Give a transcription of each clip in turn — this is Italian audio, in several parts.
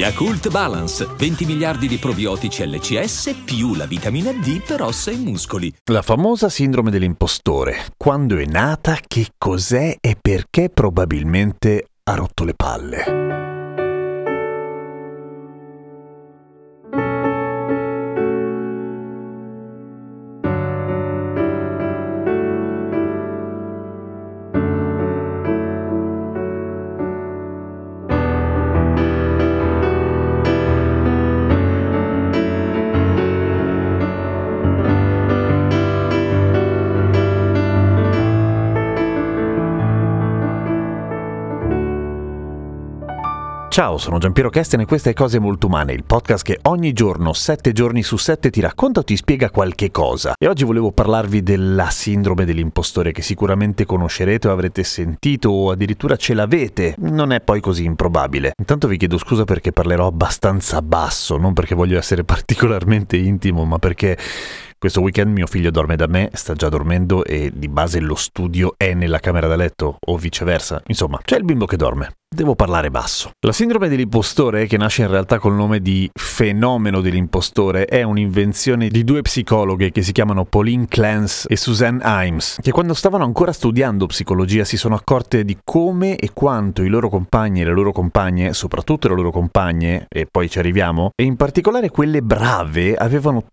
Yakult Balance, 20 miliardi di probiotici LCS più la vitamina D per ossa e muscoli. La famosa sindrome dell'impostore. Quando è nata, che cos'è e perché probabilmente ha rotto le palle. Ciao, sono Giampiero Kesten e questa è Cose Molto Umane, il podcast che ogni giorno, sette giorni su sette, ti racconta o ti spiega qualche cosa. E oggi volevo parlarvi della sindrome dell'impostore che sicuramente conoscerete o avrete sentito o addirittura ce l'avete. Non è poi così improbabile. Intanto vi chiedo scusa perché parlerò abbastanza basso, non perché voglio essere particolarmente intimo, ma perché questo weekend mio figlio dorme da me, sta già dormendo e di base lo studio è nella camera da letto o viceversa. Insomma, c'è il bimbo che dorme. Devo parlare basso. La sindrome dell'impostore, che nasce in realtà col nome di fenomeno dell'impostore, è un'invenzione di due psicologhe che si chiamano Pauline Clance e Suzanne Imes, che quando stavano ancora studiando psicologia si sono accorte di come e quanto i loro compagni e le loro compagne, soprattutto le loro compagne, e poi ci arriviamo, e in particolare quelle brave, avevano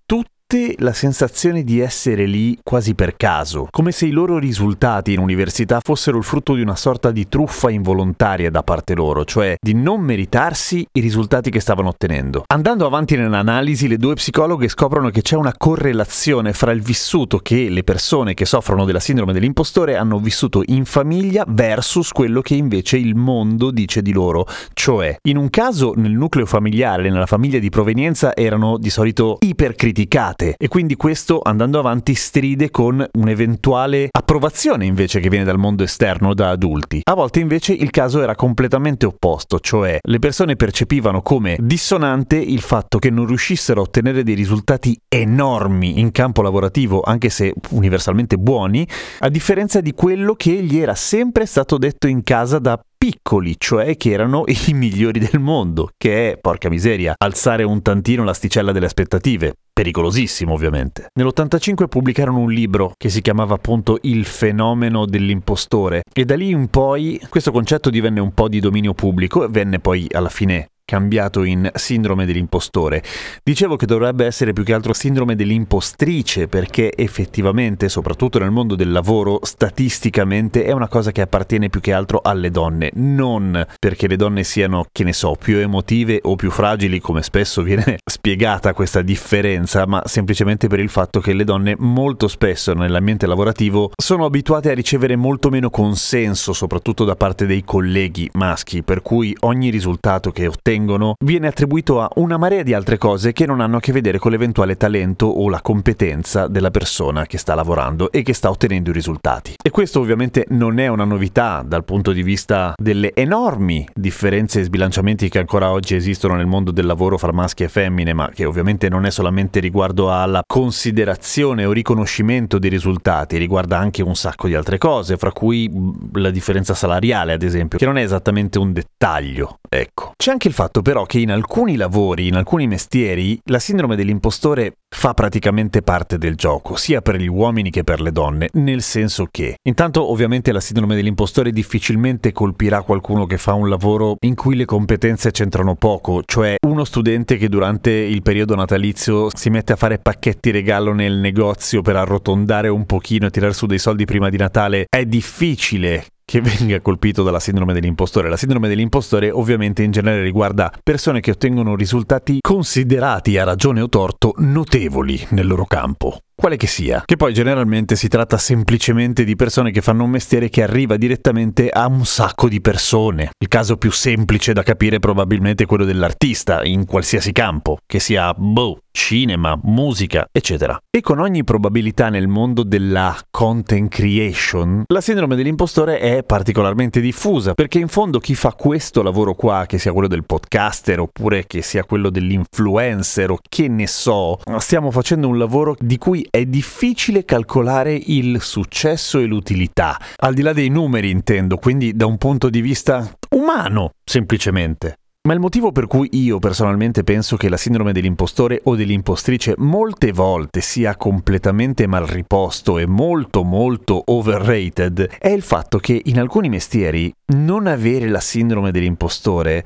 tutti la sensazione di essere lì quasi per caso, come se i loro risultati in università fossero il frutto di una sorta di truffa involontaria da parte loro, cioè di non meritarsi i risultati che stavano ottenendo. Andando avanti nell'analisi, le due psicologhe scoprono che c'è una correlazione fra il vissuto che le persone che soffrono della sindrome dell'impostore hanno vissuto in famiglia versus quello che invece il mondo dice di loro, cioè in un caso nel nucleo familiare, nella famiglia di provenienza erano di solito ipercriticati date e quindi questo andando avanti stride con un'eventuale approvazione invece che viene dal mondo esterno da adulti. A volte invece il caso era completamente opposto, cioè le persone percepivano come dissonante il fatto che non riuscissero a ottenere dei risultati enormi in campo lavorativo, anche se universalmente buoni, a differenza di quello che gli era sempre stato detto in casa da piccoli, cioè che erano i migliori del mondo, che è, porca miseria, alzare un tantino l'asticella delle aspettative. Pericolosissimo, ovviamente. Nell'85 pubblicarono un libro che si chiamava appunto Il fenomeno dell'impostore e da lì in poi questo concetto divenne un po' di dominio pubblico e venne poi alla fine cambiato in sindrome dell'impostore. Dicevo che dovrebbe essere più che altro sindrome dell'impostrice perché effettivamente, soprattutto nel mondo del lavoro, statisticamente è una cosa che appartiene più che altro alle donne, non perché le donne siano, che ne so, più emotive o più fragili come spesso viene spiegata questa differenza, ma semplicemente per il fatto che le donne molto spesso nell'ambiente lavorativo sono abituate a ricevere molto meno consenso, soprattutto da parte dei colleghi maschi, per cui ogni risultato che ottengono ottengono viene attribuito a una marea di altre cose che non hanno a che vedere con l'eventuale talento o la competenza della persona che sta lavorando e che sta ottenendo i risultati. E questo ovviamente non è una novità dal punto di vista delle enormi differenze e sbilanciamenti che ancora oggi esistono nel mondo del lavoro fra maschi e femmine, ma che ovviamente non è solamente riguardo alla considerazione o riconoscimento dei risultati, riguarda anche un sacco di altre cose, fra cui la differenza salariale, ad esempio, che non è esattamente un dettaglio, ecco. C'è anche il fatto fatto però che in alcuni lavori, in alcuni mestieri, la sindrome dell'impostore fa praticamente parte del gioco, sia per gli uomini che per le donne, nel senso che intanto ovviamente la sindrome dell'impostore difficilmente colpirà qualcuno che fa un lavoro in cui le competenze c'entrano poco, cioè uno studente che durante il periodo natalizio si mette a fare pacchetti regalo nel negozio per arrotondare un pochino e tirar su dei soldi prima di Natale, è difficile che venga colpito dalla sindrome dell'impostore. La sindrome dell'impostore ovviamente in genere riguarda persone che ottengono risultati considerati a ragione o torto notevoli nel loro campo. Quale che sia, che poi generalmente si tratta semplicemente di persone che fanno un mestiere che arriva direttamente a un sacco di persone. Il caso più semplice da capire è probabilmente quello dell'artista, in qualsiasi campo, che sia, boh, cinema, musica, eccetera. E con ogni probabilità nel mondo della content creation, la sindrome dell'impostore è particolarmente diffusa, perché in fondo chi fa questo lavoro qua, che sia quello del podcaster oppure che sia quello dell'influencer o che ne so, stiamo facendo un lavoro di cui è difficile calcolare il successo e l'utilità, al di là dei numeri intendo, quindi da un punto di vista umano, semplicemente. Ma il motivo per cui io personalmente penso che la sindrome dell'impostore o dell'impostrice molte volte sia completamente mal riposto e molto molto overrated è il fatto che in alcuni mestieri non avere la sindrome dell'impostore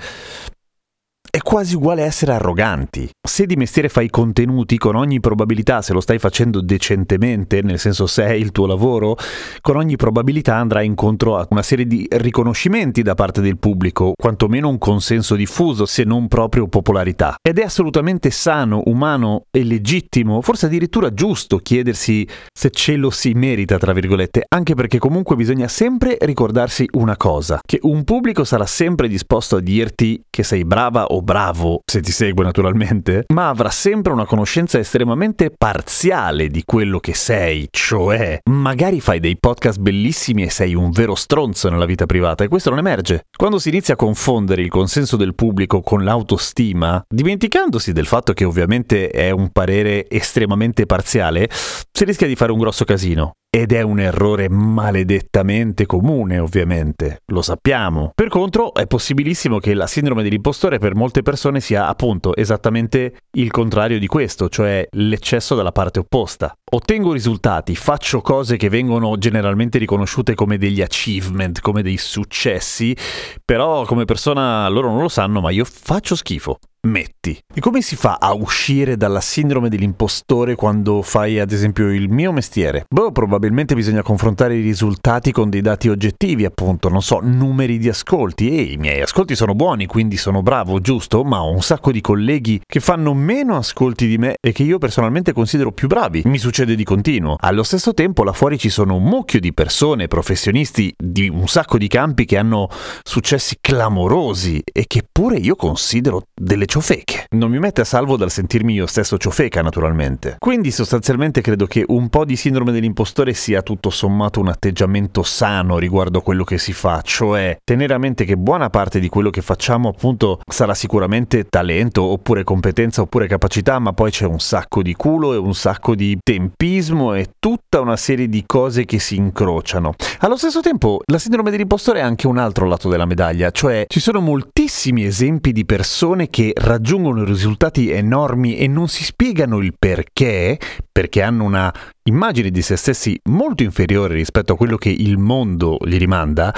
è quasi uguale a essere arroganti. Se di mestiere fai contenuti, con ogni probabilità, se lo stai facendo decentemente, nel senso se è il tuo lavoro, con ogni probabilità andrai incontro a una serie di riconoscimenti da parte del pubblico, quantomeno un consenso diffuso, se non proprio popolarità. Ed è assolutamente sano, umano e legittimo, forse addirittura giusto chiedersi se ce lo si merita, tra virgolette, anche perché comunque bisogna sempre ricordarsi una cosa, che un pubblico sarà sempre disposto a dirti che sei brava o bravo, se ti segue naturalmente, ma avrà sempre una conoscenza estremamente parziale di quello che sei, cioè magari fai dei podcast bellissimi e sei un vero stronzo nella vita privata e questo non emerge. Quando si inizia a confondere il consenso del pubblico con l'autostima, dimenticandosi del fatto che ovviamente è un parere estremamente parziale, si rischia di fare un grosso casino. Ed è un errore maledettamente comune, ovviamente, lo sappiamo. Per contro, è possibilissimo che la sindrome dell'impostore per molte persone sia appunto esattamente il contrario di questo, cioè l'eccesso dalla parte opposta. Ottengo risultati, faccio cose che vengono generalmente riconosciute come degli achievement, come dei successi, però come persona loro non lo sanno, ma io faccio schifo metti. E come si fa a uscire dalla sindrome dell'impostore quando fai ad esempio il mio mestiere? Boh, probabilmente bisogna confrontare i risultati con dei dati oggettivi, appunto, non so, numeri di ascolti. E i miei ascolti sono buoni, quindi sono bravo, giusto? Ma ho un sacco di colleghi che fanno meno ascolti di me e che io personalmente considero più bravi. Mi succede di continuo. Allo stesso tempo là fuori ci sono un mucchio di persone, professionisti di un sacco di campi che hanno successi clamorosi e che pure io considero delle ciofeche. Non mi mette a salvo dal sentirmi io stesso ciofeca, naturalmente. Quindi sostanzialmente credo che un po' di sindrome dell'impostore sia tutto sommato un atteggiamento sano riguardo a quello che si fa, cioè tenere a mente che buona parte di quello che facciamo appunto sarà sicuramente talento oppure competenza oppure capacità, ma poi c'è un sacco di culo e un sacco di tempismo e tutta una serie di cose che si incrociano. Allo stesso tempo, la sindrome dell'impostore è anche un altro lato della medaglia, cioè ci sono moltissimi esempi di persone che raggiungono risultati enormi e non si spiegano il perché, perché hanno una immagine di se stessi molto inferiore rispetto a quello che il mondo gli rimanda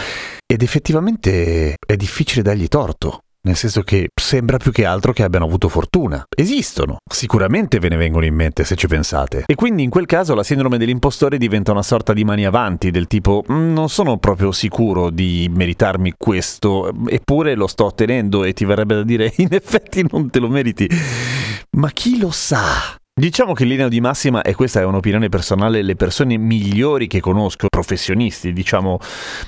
ed effettivamente è difficile dargli torto. Nel senso che sembra più che altro che abbiano avuto fortuna. Esistono, sicuramente ve ne vengono in mente se ci pensate. E quindi in quel caso la sindrome dell'impostore diventa una sorta di mani avanti, del tipo "Mm, non sono proprio sicuro di meritarmi questo, eppure lo sto ottenendo e ti verrebbe da dire in effetti non te lo meriti. Ma chi lo sa? Diciamo che in linea di massima, e questa è un'opinione personale, le persone migliori che conosco, professionisti, diciamo,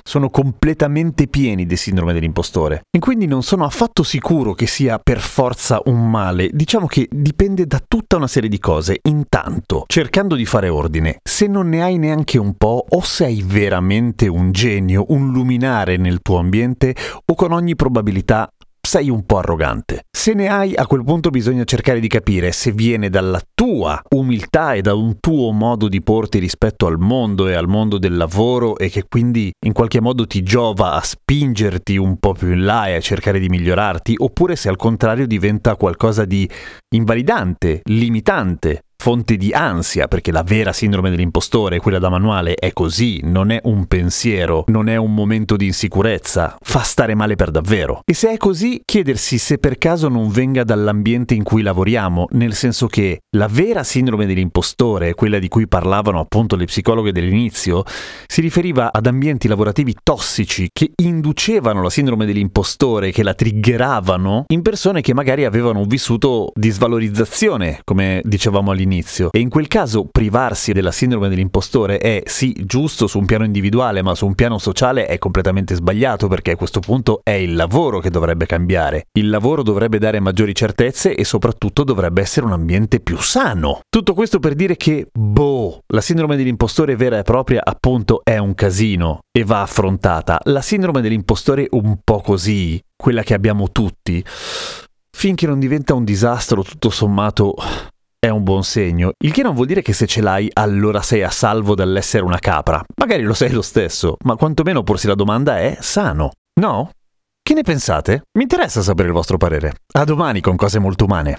sono completamente pieni di sindrome dell'impostore. E quindi non sono affatto sicuro che sia per forza un male. Diciamo che dipende da tutta una serie di cose. Intanto, cercando di fare ordine, se non ne hai neanche un po', o sei veramente un genio, un luminare nel tuo ambiente, o con ogni probabilità sei un po' arrogante. Se ne hai, a quel punto bisogna cercare di capire se viene dalla tua umiltà e da un tuo modo di porti rispetto al mondo e al mondo del lavoro e che quindi in qualche modo ti giova a spingerti un po' più in là e a cercare di migliorarti, oppure se al contrario diventa qualcosa di invalidante, limitante, fonte di ansia, perché la vera sindrome dell'impostore, quella da manuale, è così, non è un pensiero, non è un momento di insicurezza, fa stare male per davvero. E se è così, chiedersi se per caso non venga dall'ambiente in cui lavoriamo, nel senso che la vera sindrome dell'impostore, quella di cui parlavano appunto le psicologhe dell'inizio, si riferiva ad ambienti lavorativi tossici che inducevano la sindrome dell'impostore, che la triggeravano in persone che magari avevano vissuto disvalorizzazione, come dicevamo all'inizio all'inizio. E in quel caso privarsi della sindrome dell'impostore è sì giusto su un piano individuale, ma su un piano sociale è completamente sbagliato perché a questo punto è il lavoro che dovrebbe cambiare. Il lavoro dovrebbe dare maggiori certezze e soprattutto dovrebbe essere un ambiente più sano. Tutto questo per dire che, boh, la sindrome dell'impostore vera e propria appunto è un casino e va affrontata. La sindrome dell'impostore un po' così, quella che abbiamo tutti, finché non diventa un disastro tutto sommato è un buon segno, il che non vuol dire che se ce l'hai allora sei a salvo dall'essere una capra. Magari lo sei lo stesso, ma quantomeno porsi la domanda è sano. No? Che ne pensate? Mi interessa sapere il vostro parere. A domani con cose molto umane.